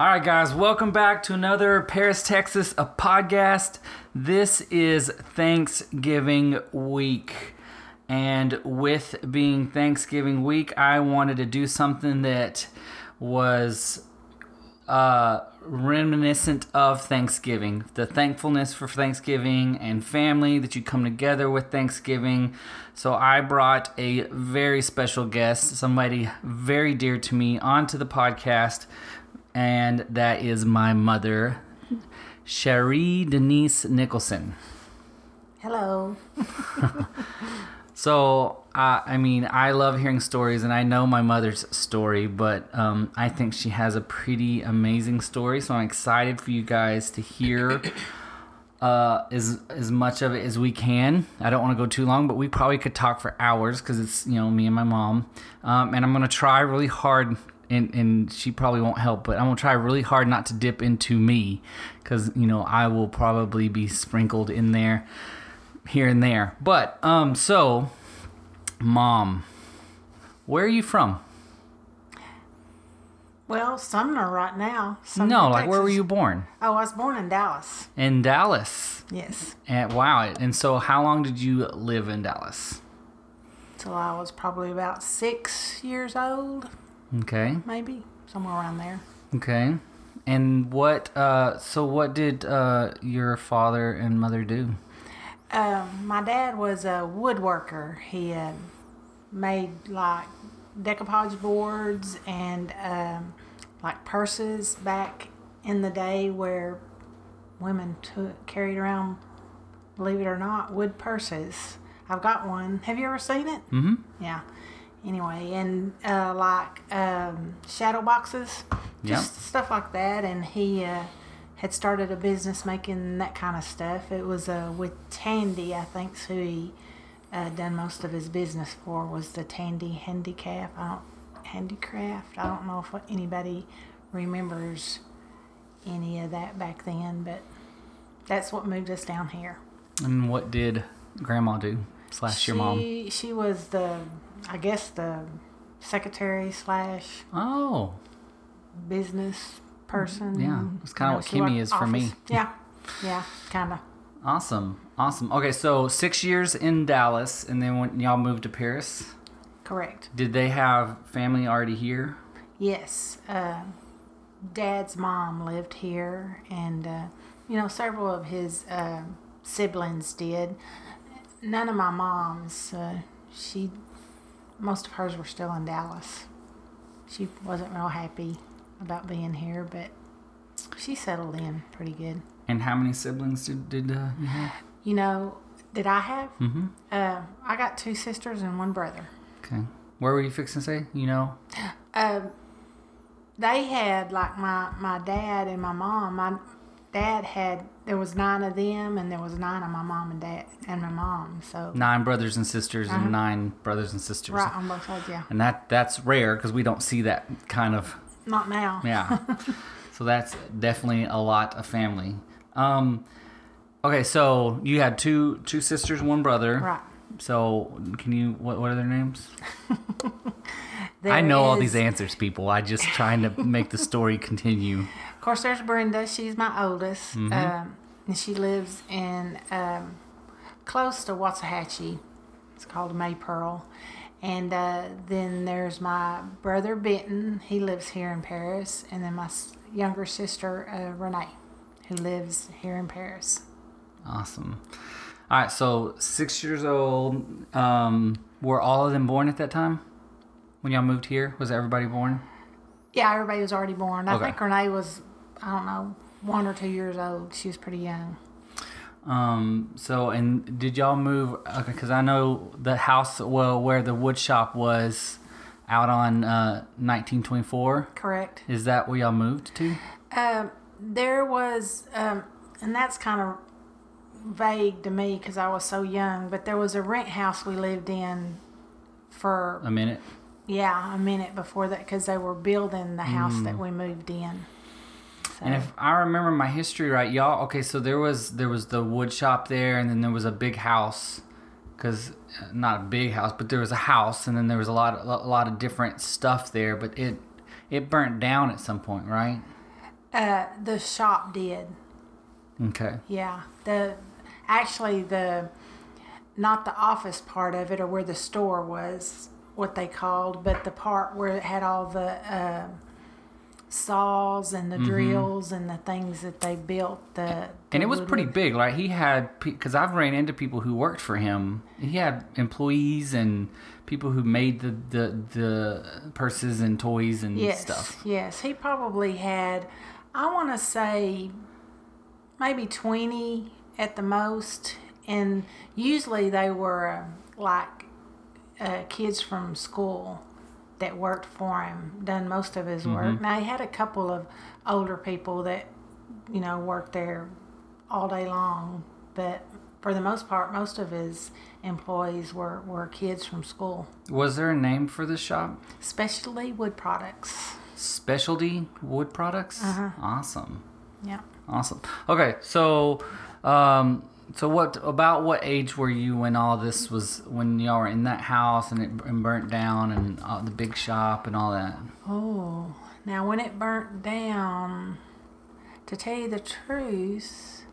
All right, guys, welcome back to another Paris, Texas, a podcast. This is Thanksgiving week. And with being Thanksgiving week, I wanted to do something that was uh, reminiscent of Thanksgiving. The thankfulness for Thanksgiving and family that you come together with Thanksgiving. So I brought a very special guest, somebody very dear to me, onto the podcast, and that is my mother, Cherie Denise Nicholson. Hello. So, uh, I mean, I love hearing stories, and I know my mother's story, but um, I think she has a pretty amazing story. So I'm excited for you guys to hear uh, as as much of it as we can. I don't want to go too long, but we probably could talk for hours because it's you know me and my mom, um, and I'm gonna try really hard. And, and she probably won't help, but I'm gonna try really hard not to dip into me, because you know I will probably be sprinkled in there here and there. But um, so, mom, where are you from? Well, Sumner right now. Sumner, no, like where were you born? Oh, I was born in Dallas. In Dallas. Yes. And wow, and so how long did you live in Dallas? Till I was probably about six years old, Okay, maybe somewhere around there. okay. And what? Uh, so what did uh, your father and mother do? Um, my dad was a woodworker. He uh, made like decoupage boards and um, like purses back in the day where women took carried around, believe it or not, wood purses. I've got one. Have you ever seen it? Mm-hmm. Yeah. Anyway, and uh, like um, shadow boxes, just stuff like that. And he uh, had started a business making that kind of stuff. It was uh, with Tandy, I think, who he uh, done most of his business for. Was the Tandy Handicap? I don't handicraft. I don't know if anybody remembers any of that back then, but that's what moved us down here. And what did Grandma do? Slash your mom. She she was the, I guess the secretary slash Oh, business person. Yeah, it's You know, what Kimmy is for me. Yeah, yeah, kind of. awesome, awesome. Okay, so six years in Dallas, and then when y'all moved to Paris, Correct. did they have family already here? Yes. Uh, Dad's mom lived here, and uh, you know several of his uh, siblings did. None of my mom's. Uh, she, most of hers were still in Dallas. She wasn't real happy about being here, but she settled in pretty good. And how many siblings did, did uh, you have? You know, did I have? Mm-hmm. Uh, I got two sisters and one brother. Okay. Where were you fixing to say? You know? Um, they had like my my dad and my mom. My dad had there was nine of them, and there was nine of my mom and dad and my mom. So Nine brothers and sisters Uh-huh. and nine brothers and sisters. right on both sides, yeah. And that that's rare because we don't see that kind of Not now. yeah. so that's definitely a lot of family. Um, okay, so you had two two sisters, one brother. Right. So can you what what are their names? There I know all these answers, people. I just trying to make the story continue. Of course, there's Brenda. She's my oldest, Mm-hmm. um, and she lives in um, close to Waxahachie. It's called May Pearl. And uh, then there's my brother Benton. He lives here in Paris, and then my younger sister uh, Renee, who lives here in Paris. Awesome. All right, so six years old. Um, were all of them born at that time when y'all moved here? Was everybody born? Yeah, everybody was already born. I Okay. think Renee was, I don't know, one or two years old. She was pretty young. Um, so, and did y'all move? Okay, because I know the house, well, where the wood shop was out on uh, 1924. Correct. Is that where y'all moved to? Um, there was, um, and that's kind of vague to me because I was so young, but there was a rent house we lived in for, A minute. Yeah, a minute before that because they were building the house that we moved in. So, And if I remember my history right, y'all. Okay, so there was there was the wood shop there, and then there was a big house, because not a big house, but there was a house, and then there was a lot of, a lot of different stuff there. But it it burnt down at some point, right? Uh, the shop did. Okay. Yeah. The actually the not the office part of it or where the store was what they called, but the part where it had all the uh, saws and the drills and the things that they built. The, And it was pretty big. Like he had, because I've ran into people who worked for him. He had employees and people who made the the, the purses and toys and Yes, stuff. yes. He probably had, I want to say, maybe 20 at the most. And usually they were uh, like uh, kids from school that worked for him, done most of his work. Now, he had a couple of older people that, you know, worked there all day long. But for the most part, most of his employees were, were kids from school. Was there a name for this shop? Specialty wood products. Specialty Wood Products. Uh-huh. Awesome. Yeah. Awesome. Okay, so um, so what about what age were you when all this was when y'all were in that house and it and burnt down and uh, the big shop and all that? Oh, now when it burnt down, to tell you the truth,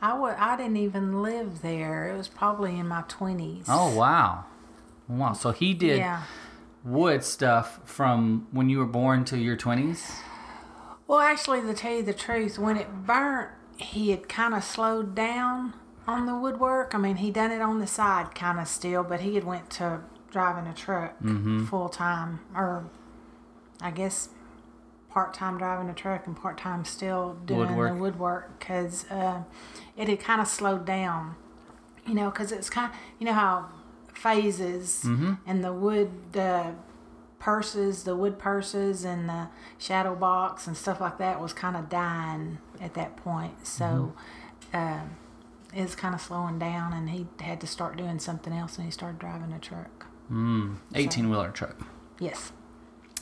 I would I didn't even live there. It was probably in my twenties. Oh wow, wow. So he did yeah. wood stuff from when you were born to your twenties. Well, actually, to tell you the truth, when it burnt, he had kind of slowed down on the woodwork. I mean, he done it on the side kind of still, but he had went to driving a truck full time, or I guess part time driving a truck and part time still doing Woodwork. the woodwork because uh, it had kind of slowed down. You know, because it's kind, you know how phases and the wood. Uh, purses, the wood purses, and the shadow box and stuff like that was kind of dying at that point. So uh, it was kind of slowing down, and he had to start doing something else, and he started driving a truck. Mm, Eighteen wheeler truck, Yes.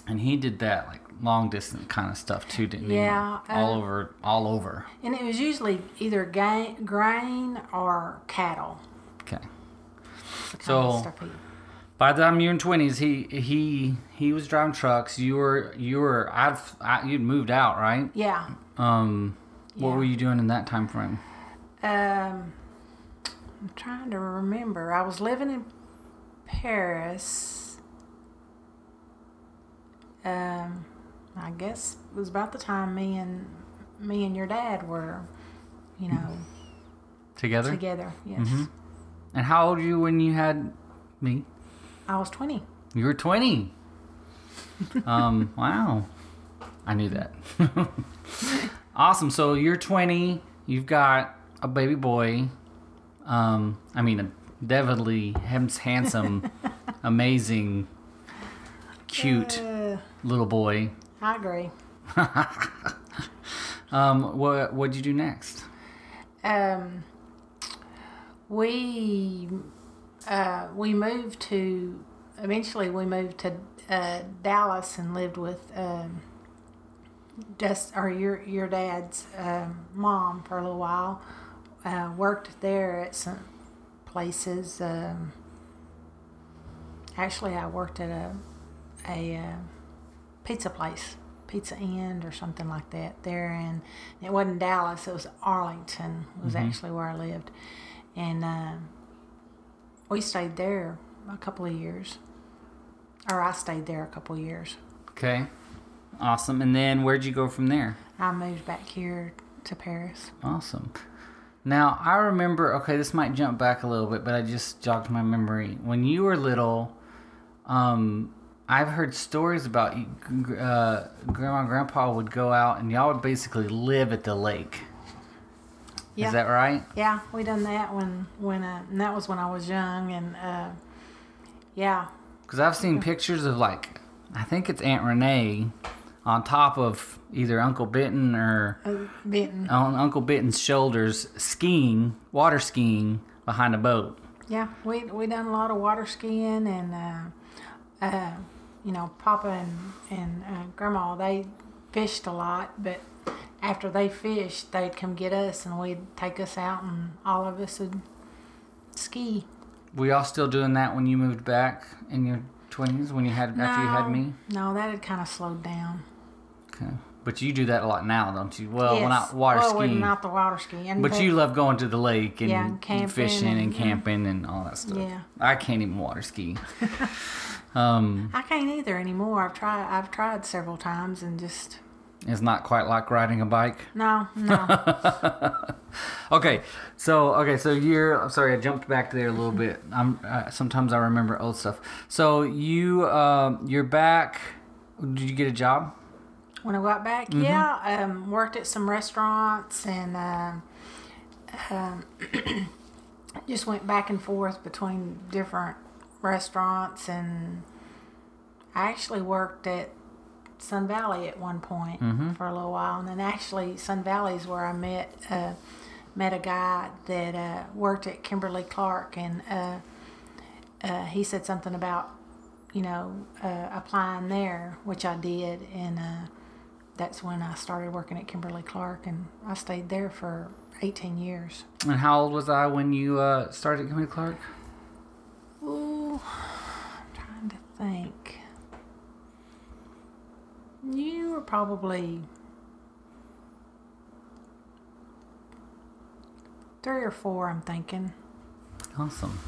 and he did that like long distance kind of stuff too, didn't Yeah, he? Yeah. All uh, over, all over. And it was usually either ga- grain or cattle. Okay. the kind So- of stuff he- By the time you're in twenties, he he he was driving trucks. You were you were I've I, you'd moved out, right? yeah. Um, what Yeah. were you doing in that time frame? Um, I'm trying to remember. I was living in Paris. Um, I guess it was about the time me and me and your dad were, you know, Together. together. Yes, Mhm. And how old were you when you had me? I was 20. You were twenty. um, wow. I knew that. awesome. So you're twenty. You've got a baby boy. Um, I mean, a definitely handsome, amazing, cute Uh, little boy. I agree. Um, what what'd you do next? Um, we uh, we moved to eventually we moved to uh, Dallas and lived with um, just or your your dad's um, mom for a little while. Uh, worked there at some places. Um, actually, I worked at a a uh, pizza place, Pizza Inn or something like that. There, and it wasn't Dallas; it was Arlington. Was actually where I lived, and uh, we stayed there a couple of years, or I stayed there a couple of years. Okay, awesome. And then where'd you go from there? I moved back here to Paris. Awesome. Now I remember. Okay, this might jump back a little bit, but I just jogged my memory. When you were little, um, I've heard stories about you, uh, grandma and grandpa would go out and y'all would basically live at the lake. Yeah. Is that right? Yeah, we done that when when uh, and that was when I was young, and uh, yeah, Because I've seen pictures of like, I think it's Aunt Renee on top of either Uncle Benton or uh, Benton. on Uncle Benton's shoulders skiing, water skiing behind a boat. Yeah, we we done a lot of water skiing and uh, uh, you know Papa and and uh, Grandma they fished a lot, but after they fished, they'd come get us and we'd take us out and all of us would ski. Were y'all still doing that when you moved back in your twenties when you had after you had me? No, that had kind of slowed down. Okay. But you do that a lot now, don't you? Well, yes. well not water well, skiing. not the water skiing. but you love going to the lake and, Yeah, and fishing and, and- camping and all that stuff. Yeah. I can't even water ski. um, I can't either anymore. I've tried. I've tried several times and just it's not quite like riding a bike. no, no. Okay, so okay, so you're. I'm sorry, I jumped back there a little bit. I'm uh, sometimes I remember old stuff. So you um, you're back. Did you get a job? when I got back, Mm-hmm. yeah, um, worked at some restaurants and um, um, just went back and forth between different restaurants. And I actually worked at Sun Valley at one point Mm-hmm. for a little while, and then actually Sun Valley is where I met uh, met a guy that uh, worked at Kimberly Clark, and uh, uh, he said something about you know uh, applying there, which I did, and uh, that's when I started working at Kimberly Clark, and I stayed there for 18 years. And how old was I when you uh, started at Kimberly Clark? Ooh, I'm trying to think. You were probably three or four, I'm thinking. Awesome.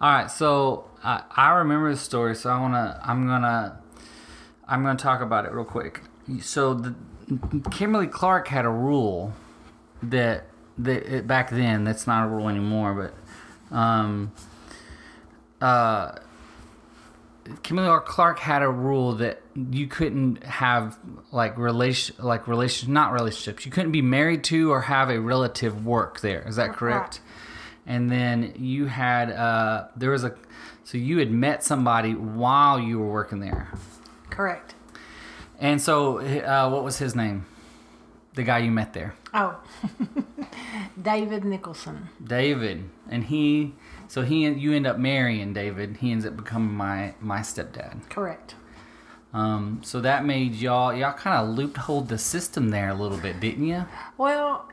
All right, so I, I remember the story, so I wanna I'm gonna I'm gonna talk about it real quick. So the Kimberly Clark had a rule that that it, back then that's not a rule anymore, but um uh Kimberly Clark had a rule that you couldn't have like relation like relation not relationships. You couldn't be married to or have a relative work there. Is that correct? And then you had uh there was a so you had met somebody while you were working there. Correct. And so uh what was his name? The guy you met there. Oh, David Nicholson. David. And he so he you end up marrying David. He ends up becoming my my stepdad. Correct. Um, so that made y'all y'all kind of loopholed the system there a little bit, didn't you? Well,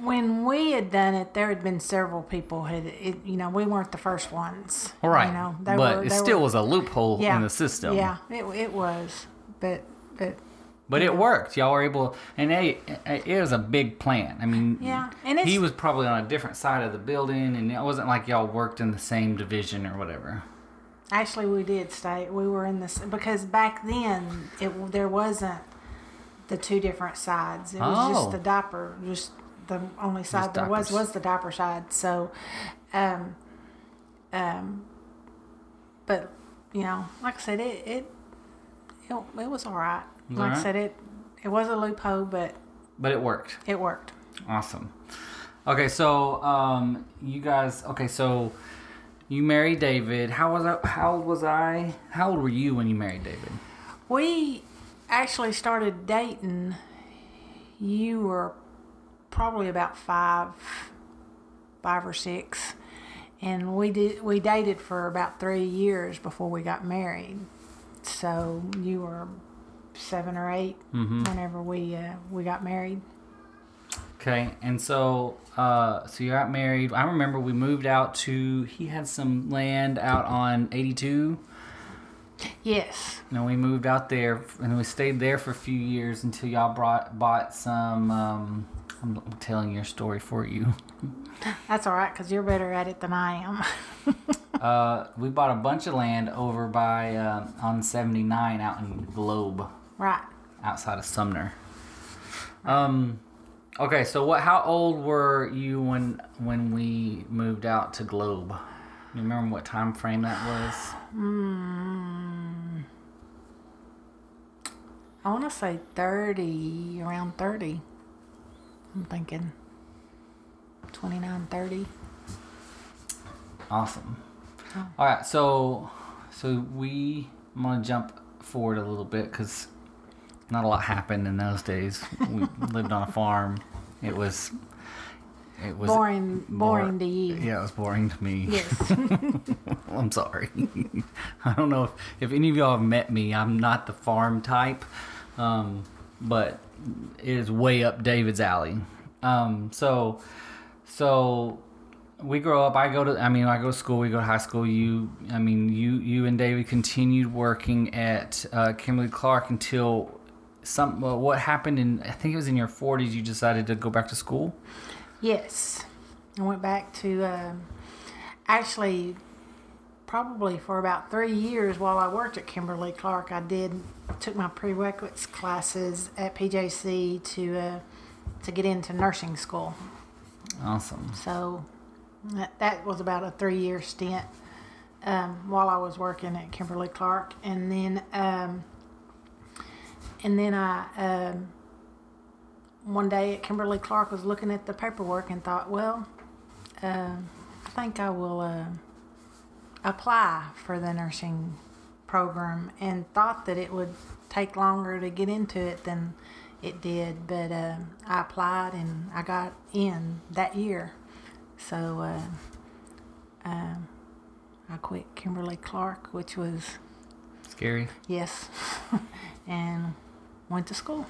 when we had done it, there had been several people had it. You know, we weren't the first ones. All right, You know, but were- it still were- was a loophole yeah, in the system. Yeah, it, it was, but but but it worked. Y'all were able, and hey, it was a big plan. I mean, Yeah, and he was probably on a different side of the building, and it wasn't like y'all worked in the same division or whatever. actually we did stay. We were in this because back then it there wasn't the two different sides. It was Oh. just the diaper, just the only side there was was the diaper side. So, um, um, but you know, like I said, it it it, it was all right. Like all I said, it it was a loophole, but But it worked. it worked. Awesome. Okay, so um, you guys. Okay, so you married David. How was I? How old was I? How old were you when you married David? We actually started dating. You were probably about five, five or six, and we did we dated for about three years before we got married. So you were seven or 8 Mm-hmm. whenever we uh, we got married. Okay, and so uh, so you got married. I remember we moved out to. He had some land out on eighty two. Yes, And we moved out there, and we stayed there for a few years until y'all brought bought some. Um, I'm telling your story for you. that's all right because you're better at it than I am. Uh, we bought a bunch of land over by uh, on 79 out in Globe, right. outside of Sumner. Um, okay, so what? How old were you when when we moved out to Globe? You remember what time frame that was? Mm, I want to say 30, around 30. I'm thinking 29, 30. Awesome. Oh. All right, so so we I'm gonna jump forward a little bit because not a lot happened in those days. We lived on a farm. It was it was boring, boring to you. Yeah, it was boring to me. Yes. I'm sorry. I don't know if, if any of y'all have met me. I'm not the farm type, um, but it is way up David's alley. Um, so, so we grow up. I go to. I mean, I go to school. We go to high school. You. I mean, you. You and David continued working at uh, Kimberly Clark until some well, what happened in I think it was in your 40s you decided to go back to school. Yes, I went back to um, actually probably for about three years while I worked at Kimberly Clark. I did took my prerequisites classes at PJC to uh, to get into nursing school. Awesome. So that, that was about a three year stint um, while I was working at Kimberly Clark, and then um, and then I um, one day at Kimberly Clark was looking at the paperwork and thought, well, um, I think I will uh, apply for the nursing program, and thought that it would take longer to get into it than it did, but uh, I applied and I got in that year. So uh, um, I quit Kimberly Clark, which was Scary. yes, and went to school.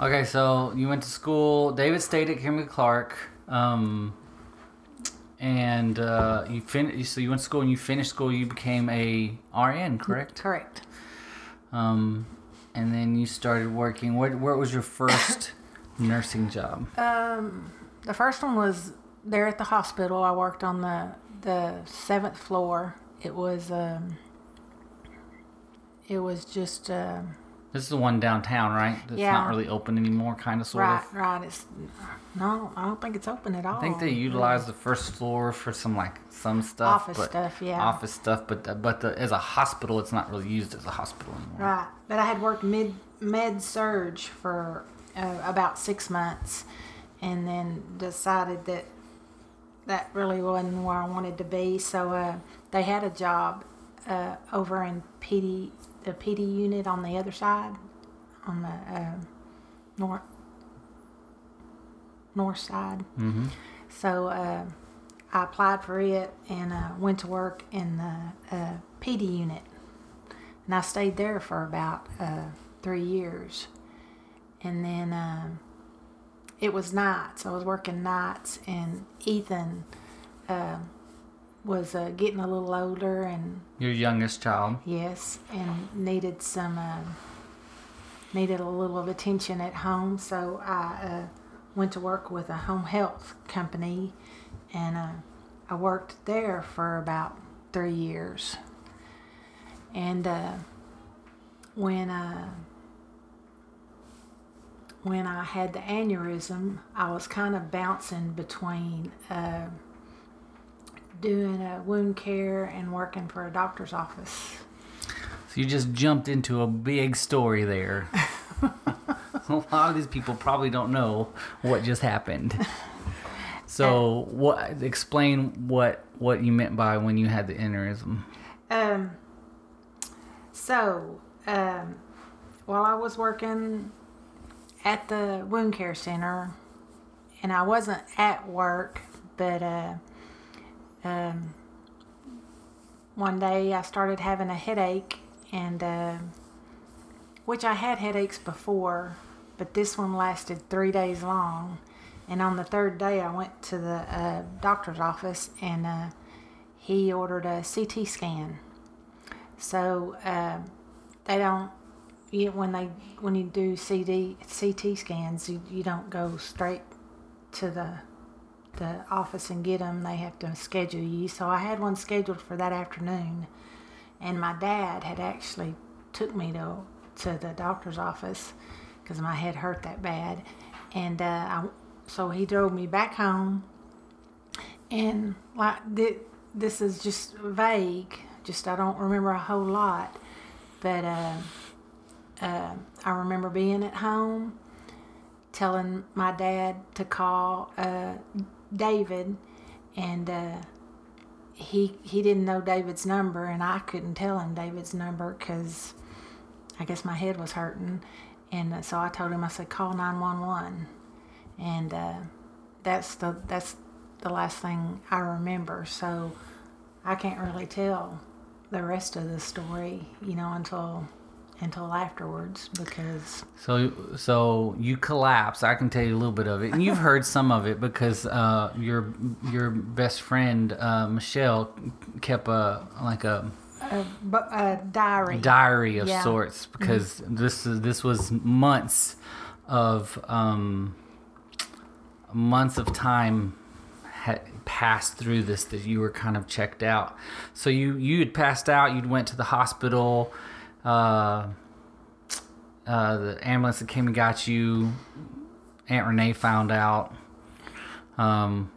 Okay, so you went to school. David stayed at Kimberly Clark, um, and uh, you fin- So you went to school and you finished school. You became a RN, correct? Correct. Um, and then you started working. What? Where was your first nursing job? Um, the first one was there at the hospital. I worked on the the seventh floor. It was um, it was just um, This is the one downtown, right? That's Yeah. not really open anymore, kind of, sort right, of. right. right. It's no, I don't think it's open at all. I think they utilize the first floor for some like some stuff, Office stuff, yeah. office stuff. But but the, as a hospital, it's not really used as a hospital anymore. Right, but I had worked mid med surg for uh, about six months, and then decided that that really wasn't where I wanted to be. So uh, they had a job uh, over in PD, the PD unit on the other side, on the uh, north north side. Mm-hmm. So uh, I applied for it and uh, went to work in the uh, PD unit. And I stayed there for about uh, three years. And then um it was nights. I was working nights, and Ethan uh, was uh, getting a little older and Your youngest child. Yes, and needed some um needed a little of attention at home, so I uh, went to work with a home health company, and uh, I worked there for about three years. And uh, when uh, when I had the aneurysm, I was kind of bouncing between. Doing a wound care and working for a doctor's office. So you just jumped into a big story there. a lot of these people probably don't know what just happened. So what? Explain what what you meant by when you had the aneurysm. Um, so, um, while I was working at the wound care center, and I wasn't at work, but uh, um, one day I started having a headache, and uh, which I had headaches before, but this one lasted three days long. And on the third day, I went to the uh, doctor's office, and uh, he ordered a CT scan. So uh, they don't. You, when they when you do CD CT scans, you, you don't go straight to the the office and get them. They have to schedule you. So I had one scheduled for that afternoon, and my dad had actually took me to to the doctor's office because my head hurt that bad, and uh, I, so he drove me back home. And like th- this is just vague. Just I don't remember a whole lot, but uh, uh, I remember being at home, telling my dad to call uh, David, and uh, he he didn't know David's number, and I couldn't tell him David's number because I guess my head was hurting, and uh, so I told him I said call nine one one, and uh, that's the that's the last thing I remember. So I can't really tell the rest of the story, you know, until until afterwards because So so you collapse. I can tell you a little bit of it, and you've heard some of it because uh, your your best friend uh, Michelle kept a like a a, a diary. diary of Yeah. sorts because this is this was months of um, months of time had passed through this that you were kind of checked out. So you you had passed out. You'd went to the hospital. Uh, uh, the ambulance that came and got you. Aunt Renee found out. Um,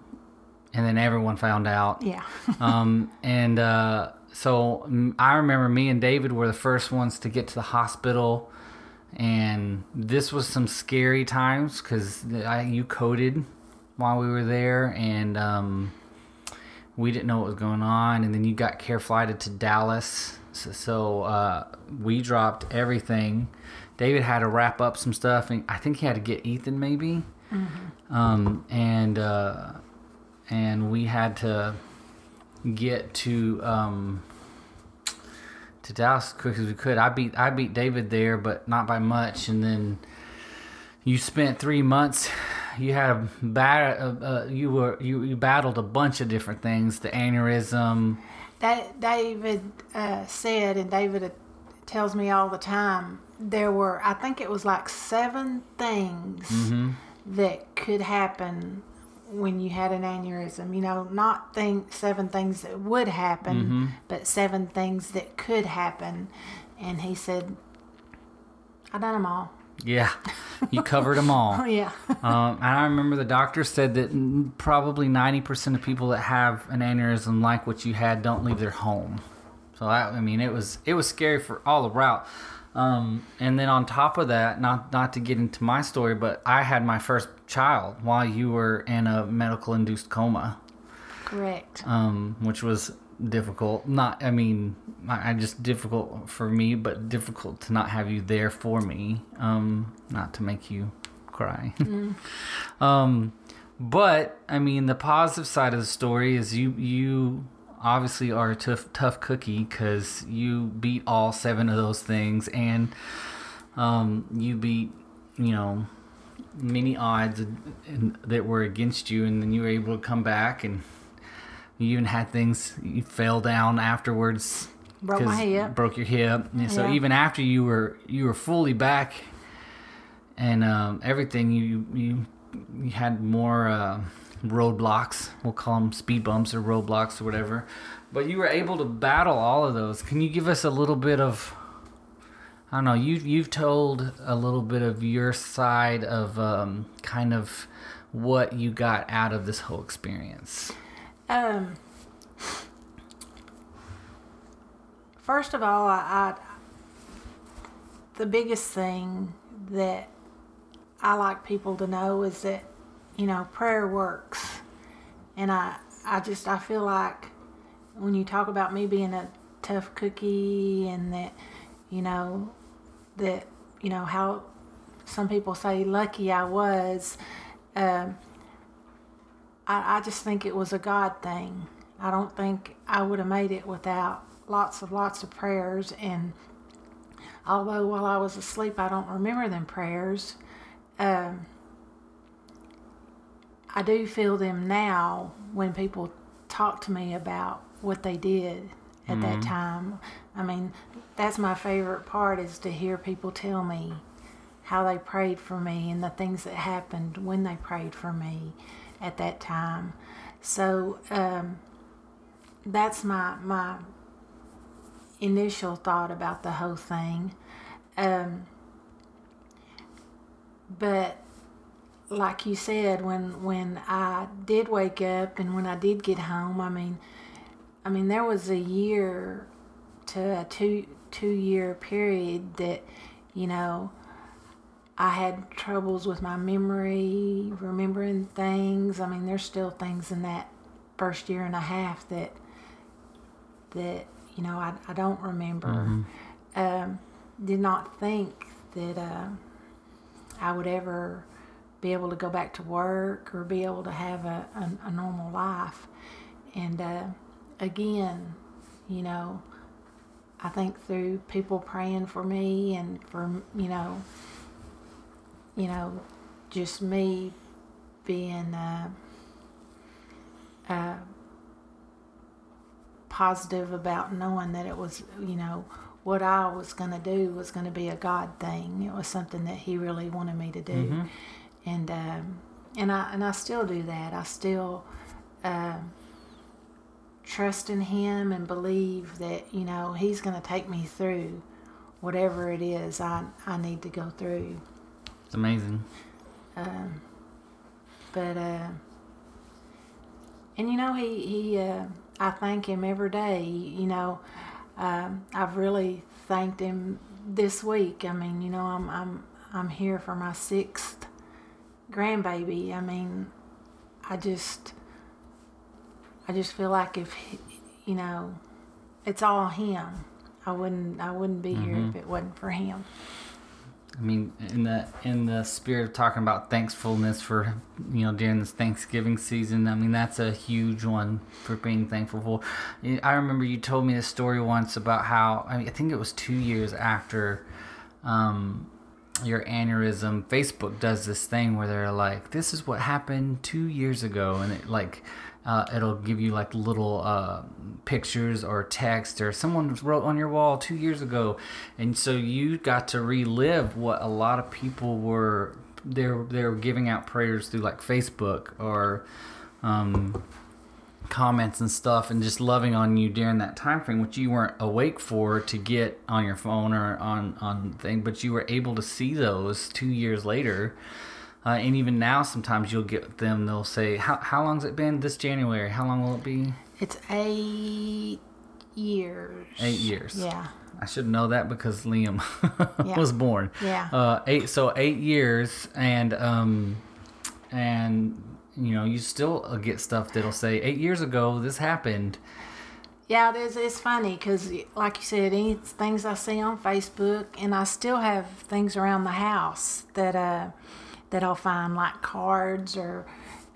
and then everyone found out yeah. um, and uh, so I remember me and David were the first ones to get to the hospital, and this was some scary times because you coded while we were there, and um, we didn't know what was going on, and then you got care flighted to Dallas, so, so uh, we dropped everything. David had to wrap up some stuff, and I think he had to get Ethan maybe, um, and. Uh, and we had to get to um, to Dallas as quick as we could. I beat I beat David there, but not by much. And then you spent three months. You had a bad. Uh, uh, you were you, you battled a bunch of different things. The aneurysm. That David uh, said, and David uh, tells me all the time, there were, I think it was like seven things Mm-hmm. that could happen when you had an aneurysm. You know, not think seven things that would happen, Mm-hmm. but seven things that could happen. And he said, I done them all. Yeah, you covered them all. Oh, yeah. Um, and I remember the doctor said that probably 90% of people that have an aneurysm like what you had don't leave their home. So I, I mean, it was it was scary for all the route. Um, and then on top of that, not not to get into my story, but I had my first child while you were in a medical induced coma, Correct. um, which was difficult. Not, I mean, I just difficult for me, but difficult to not have you there for me. Um, not to make you cry. Um, but I mean, the positive side of the story is you you obviously are a tough tough cookie because you beat all seven of those things, and um, you beat you know many odds that were against you, and then you were able to come back, and you even had things you fell down afterwards. Broke my hip. Broke your hip. And so Yeah. even after you were you were fully back and um, everything you you you had more uh, roadblocks we'll call them speed bumps or roadblocks or whatever but you were able to battle all of those can you give us a little bit of i don't know you you've told a little bit of your side of um, kind of what you got out of this whole experience Um, first of all, I, I the biggest thing that I like people to know is that you know prayer works, and I I just I feel like when you talk about me being a tough cookie and that you know that you know how some people say lucky I was. Um, I, I just think it was a God thing. I don't think I would have made it without lots of lots of prayers. And although while I was asleep, I don't remember them prayers, um, I do feel them now when people talk to me about what they did at that time. I mean, that's my favorite part is to hear people tell me how they prayed for me and the things that happened when they prayed for me at that time. So um, that's my my initial thought about the whole thing. Um, but like you said, when when I did wake up and when I did get home, I mean, I mean there was a year to a two two year period that you know I had troubles with my memory, remembering things. I mean, there's still things in that first year and a half that that you know I, I don't remember. Um, did not think that uh, I would ever be able to go back to work or be able to have a, a, a normal life. And uh, again, you know, I think through people praying for me and for you know you know, just me being uh, uh, positive about knowing that it was, you know, what I was going to do was going to be a God thing. It was something that He really wanted me to do, Mm-hmm. and um, and I and I still do that. I still um trust in Him and believe that you know He's going to take me through whatever it is I I need to go through. It's amazing. Um, but uh, and you know he he uh, I thank him every day. You know, um, I've really thanked him this week. I mean, you know, I'm I'm I'm here for my sixth grandbaby. I mean, I just I just feel like if he, you know, it's all him. I wouldn't I wouldn't be here if it wasn't for him. I mean, in the in the spirit of talking about thankfulness for you know during this Thanksgiving season, I mean that's a huge one for being thankful for. I remember you told me this story once about how I, mean, I think it was two years after um, your aneurysm. Facebook does this thing where they're like, "This is what happened two years ago," and it like uh, it'll give you like little uh, pictures or text or someone wrote on your wall two years ago, and so you got to relive what a lot of people were they were, they were giving out prayers through like Facebook or um, comments and stuff, and just loving on you during that time frame, which you weren't awake for to get on your phone or on on thing, but you were able to see those two years later. Uh, and even now, sometimes you'll get them. They'll say, "How how long's it been? This January? How long will it be? It's eight years. Eight years. Yeah. I should know that because Liam Yeah. was born. Yeah. Uh, eight. So eight years, and um, and you know, you still get stuff that'll say eight years ago this happened. Yeah, it is. It's funny because, like you said, any things I see on Facebook, and I still have things around the house that uh, that I'll find like cards or,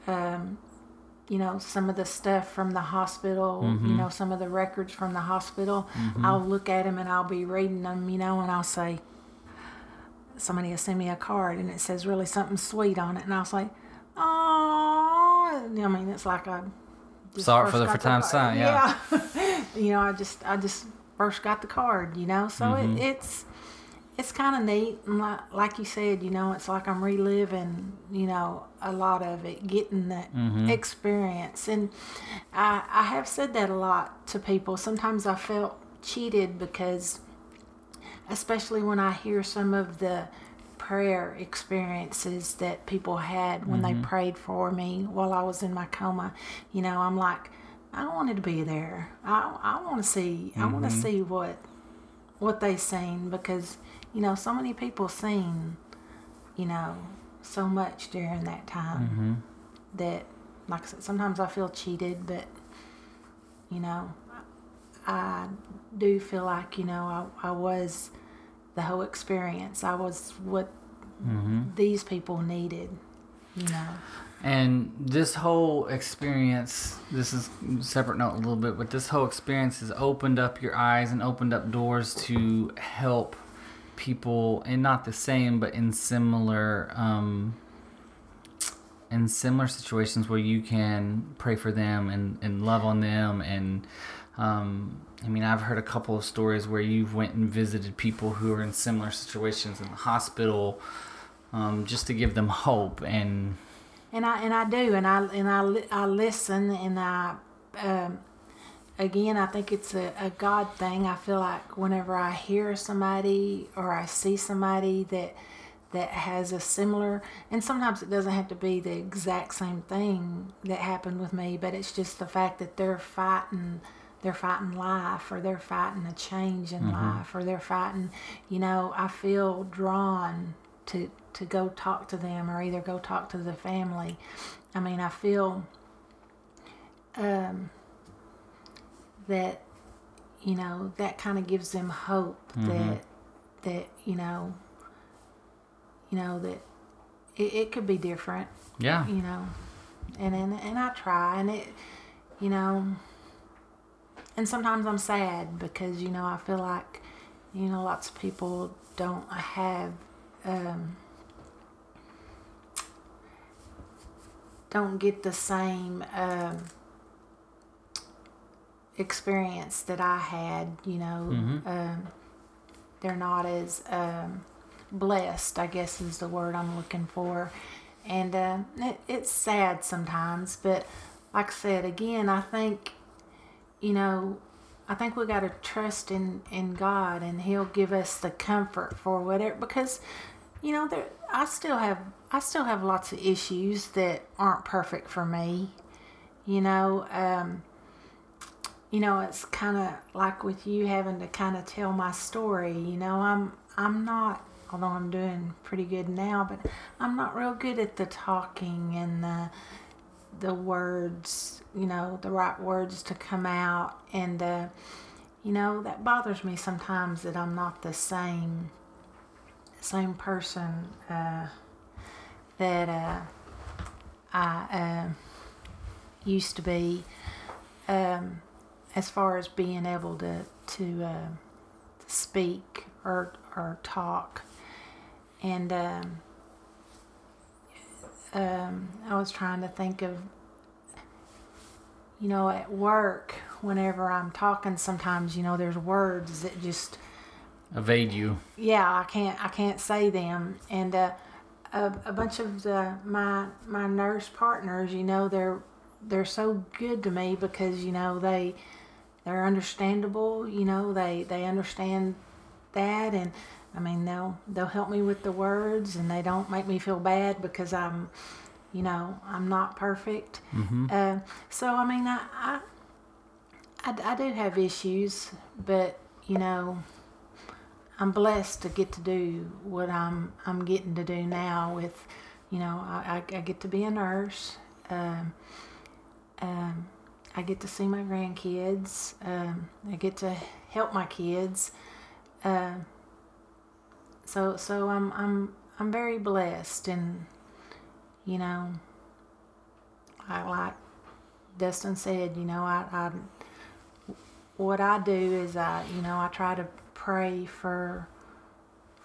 um, you know, some of the stuff from the hospital. You know, some of the records from the hospital. I'll look at them and I'll be reading them. You know, and I'll say, somebody will send me a card and it says really something sweet on it, and I'll say, oh, I mean, it's like I Saw for the first time sign, yeah. yeah. you know, I just I just first got the card, you know. So Mm-hmm. it, it's it's kind of neat, and like, like you said, you know, it's like I'm reliving, you know, a lot of it, getting that Mm-hmm. experience, and I I have said that a lot to people. Sometimes I felt cheated because, especially when I hear some of the prayer experiences that people had when they prayed for me while I was in my coma. You know, I'm like, I wanted to be there. I I want to see. I want to see what what they seen because you know so many people seen you know so much during that time mm-hmm. that like I said, sometimes I feel cheated, but you know I do feel like you know I, I was the whole experience. I was what mm-hmm. these people needed. You know. And this whole experience, this is separate note a little bit, but this whole experience has opened up your eyes and opened up doors to help people, and not the same, but in similar, um, in similar situations where you can pray for them and, and love on them. And um, I mean I've heard a couple of stories where you've went and visited people who are in similar situations in the hospital um, just to give them hope. And And I and I do, and I and I I listen, and I um, again I think it's a, a God thing. I feel like whenever I hear somebody or I see somebody that that has a similar, and sometimes it doesn't have to be the exact same thing that happened with me, but it's just the fact that they're fighting. They're fighting life, or they're fighting a change in life, or they're fighting. You know, I feel drawn to to go talk to them or either go talk to the family. I mean, I feel um, that you know that kind of gives them hope that that you know you know that it, it could be different. Yeah. You know and, and and I try and it you know and sometimes I'm sad because you know I feel like you know lots of people don't have um, don't get the same um, experience that I had. You know, Mhm. um, they're not as um, blessed. I guess is the word I'm looking for, and uh, it, it's sad sometimes. But like I said again, I think you know. I think we got to trust in, in God, and He'll give us the comfort for whatever. Because, you know, there I still have I still have lots of issues that aren't perfect for me. You know, um, you know, it's kind of like with you having to kind of tell my story. You know, I'm I'm not, although I'm doing pretty good now, but I'm not real good at the talking and the the words. You know, the right words to come out, and uh, you know that bothers me sometimes that I'm not the same same person uh, that uh, I uh, used to be um, as far as being able to to uh, speak or or talk and um, um, I was trying to think of you know at work whenever I'm talking sometimes you know there's words that just Evade you. yeah i can't i can't say them and uh, a, a bunch of the, my my nurse partners you know they're they're so good to me because you know they they're understandable you know they they understand that and i mean they'll they'll help me with the words and they don't make me feel bad because i'm you know i'm not perfect Mm-hmm. uh, so I mean, I, I, I, I do have issues, but you know, I'm blessed to get to do what I'm I'm getting to do now. With, you know, I, I, I get to be a nurse. Um, um, I get to see my grandkids. Um, I get to help my kids. Uh, so so I'm I'm I'm very blessed, and you know, I like Dustin said, you know, I, I what I do is I, you know, I try to pray for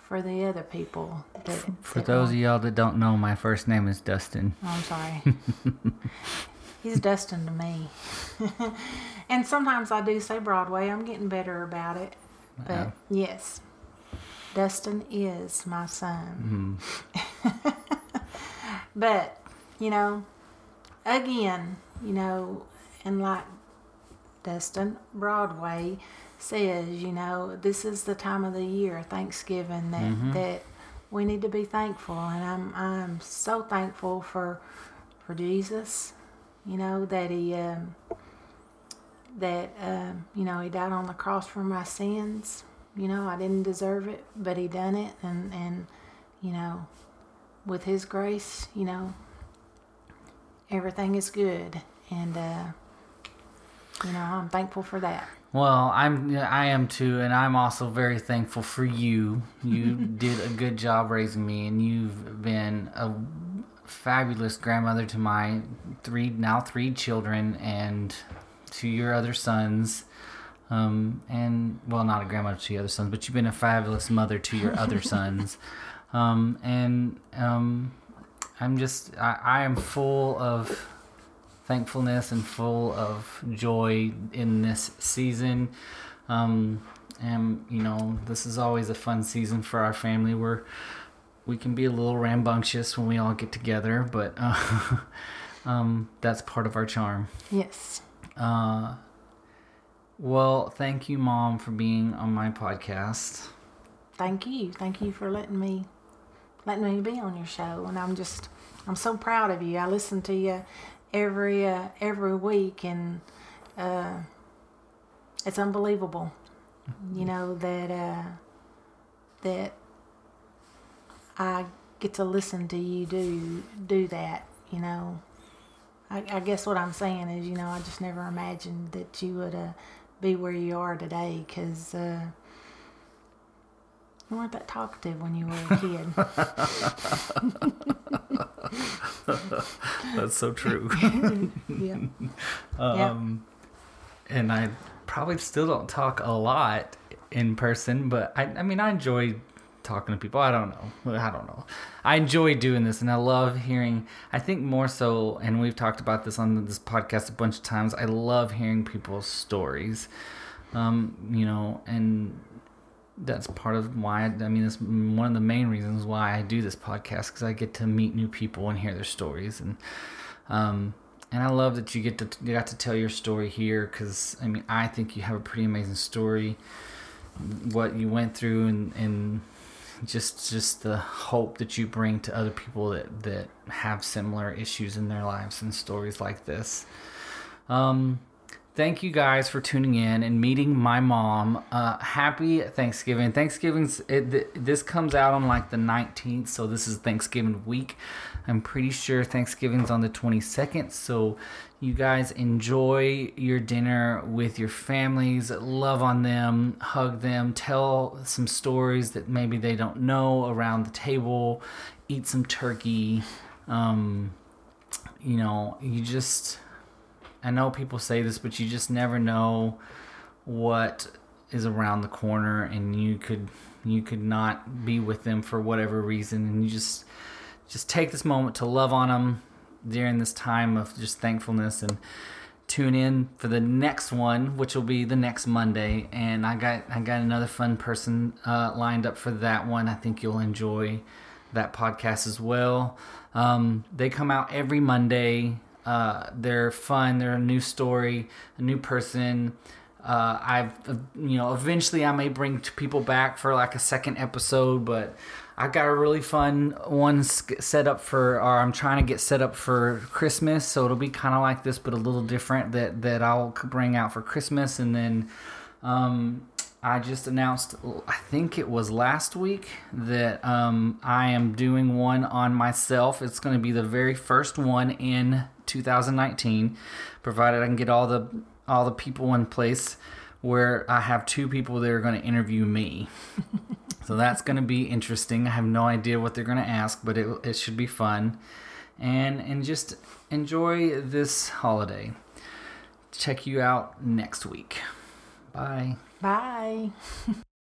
for the other people. That, For that those want- of y'all that don't know, my first name is Dustin. Oh, I'm sorry. He's Dustin to me. and sometimes I do say Broadway. I'm getting better about it. But Uh, yes, Dustin is my son. mhm. But, you know, again, you know, and like Dustin Broadway says, you know, this is the time of the year, Thanksgiving, that Mhm. that we need to be thankful, and I'm I'm so thankful for for Jesus, you know, that he um, that um, you know he died on the cross for my sins. You know, I didn't deserve it, but he done it, and and you know, with his grace, you know, everything is good, and uh, you know, I'm thankful for that. Well, I'm I am too, and I'm also very thankful for you. You did a good job raising me, and you've been a fabulous grandmother to my three now three children, and to your other sons. Um, and well, not a grandmother to your other sons, but you've been a fabulous mother to your other sons. Um, and um, I'm just I, I am full of thankfulness and full of joy in this season. Um, and you know, this is always a fun season for our family where we can be a little rambunctious when we all get together, but uh, um, that's part of our charm. Yes. Uh, well, thank you, Mom, for being on my podcast. Thank you. Thank you for letting me letting me be on your show and I'm just I'm so proud of you. I listen to you every uh, every week and uh, it's unbelievable. You know that uh, that I get to listen to you do do that, you know. I, I guess what I'm saying is, you know, I just never imagined that you would uh, be where you are today because uh, you weren't that talkative when you were a kid. That's so true. yeah. Um, and I probably still don't talk a lot in person, but I, I mean, I enjoy talking to people. I don't know. I don't know. I enjoy doing this and I love hearing, I think more so, and we've talked about this on this podcast a bunch of times. I love hearing people's stories. Um, you know, and that's part of why I, mean it's one of the main reasons why I do this podcast because I get to meet new people and hear their stories and um and I love that you get to you got to tell your story here because I mean I think you have a pretty amazing story what you went through and and just just the hope that you bring to other people that that have similar issues in their lives and stories like this um thank you guys for tuning in and meeting my mom. Uh, happy Thanksgiving. Thanksgiving's it, this comes out on like the 19th, so this is Thanksgiving week. I'm pretty sure Thanksgiving's on the 22nd, so you guys enjoy your dinner with your families, love on them, hug them, tell some stories that maybe they don't know around the table, eat some turkey. Um, you know, you just I know people say this, but you just never know what is around the corner, and you could you could not be with them for whatever reason, and you just just take this moment to love on them during this time of just thankfulness and tune in for the next one which will be the next monday and i got i got another fun person uh, lined up for that one i think you'll enjoy that podcast as well um, they come out every monday uh, they're fun. They're a new story, a new person. Uh, I've, you know, eventually I may bring people back for like a second episode, but I got a really fun one set up for, or I'm trying to get set up for Christmas. So it'll be kind of like this, but a little different that, that I'll bring out for Christmas. And then, um, I just announced, I think it was last week, that um, I am doing one on myself. It's going to be the very first one in 2019, provided I can get all the all the people in place where I have two people that are going to interview me. so that's going to be interesting. I have no idea what they're going to ask, but it, it should be fun. And and just enjoy this holiday. Check you out next week. Bye. Bye.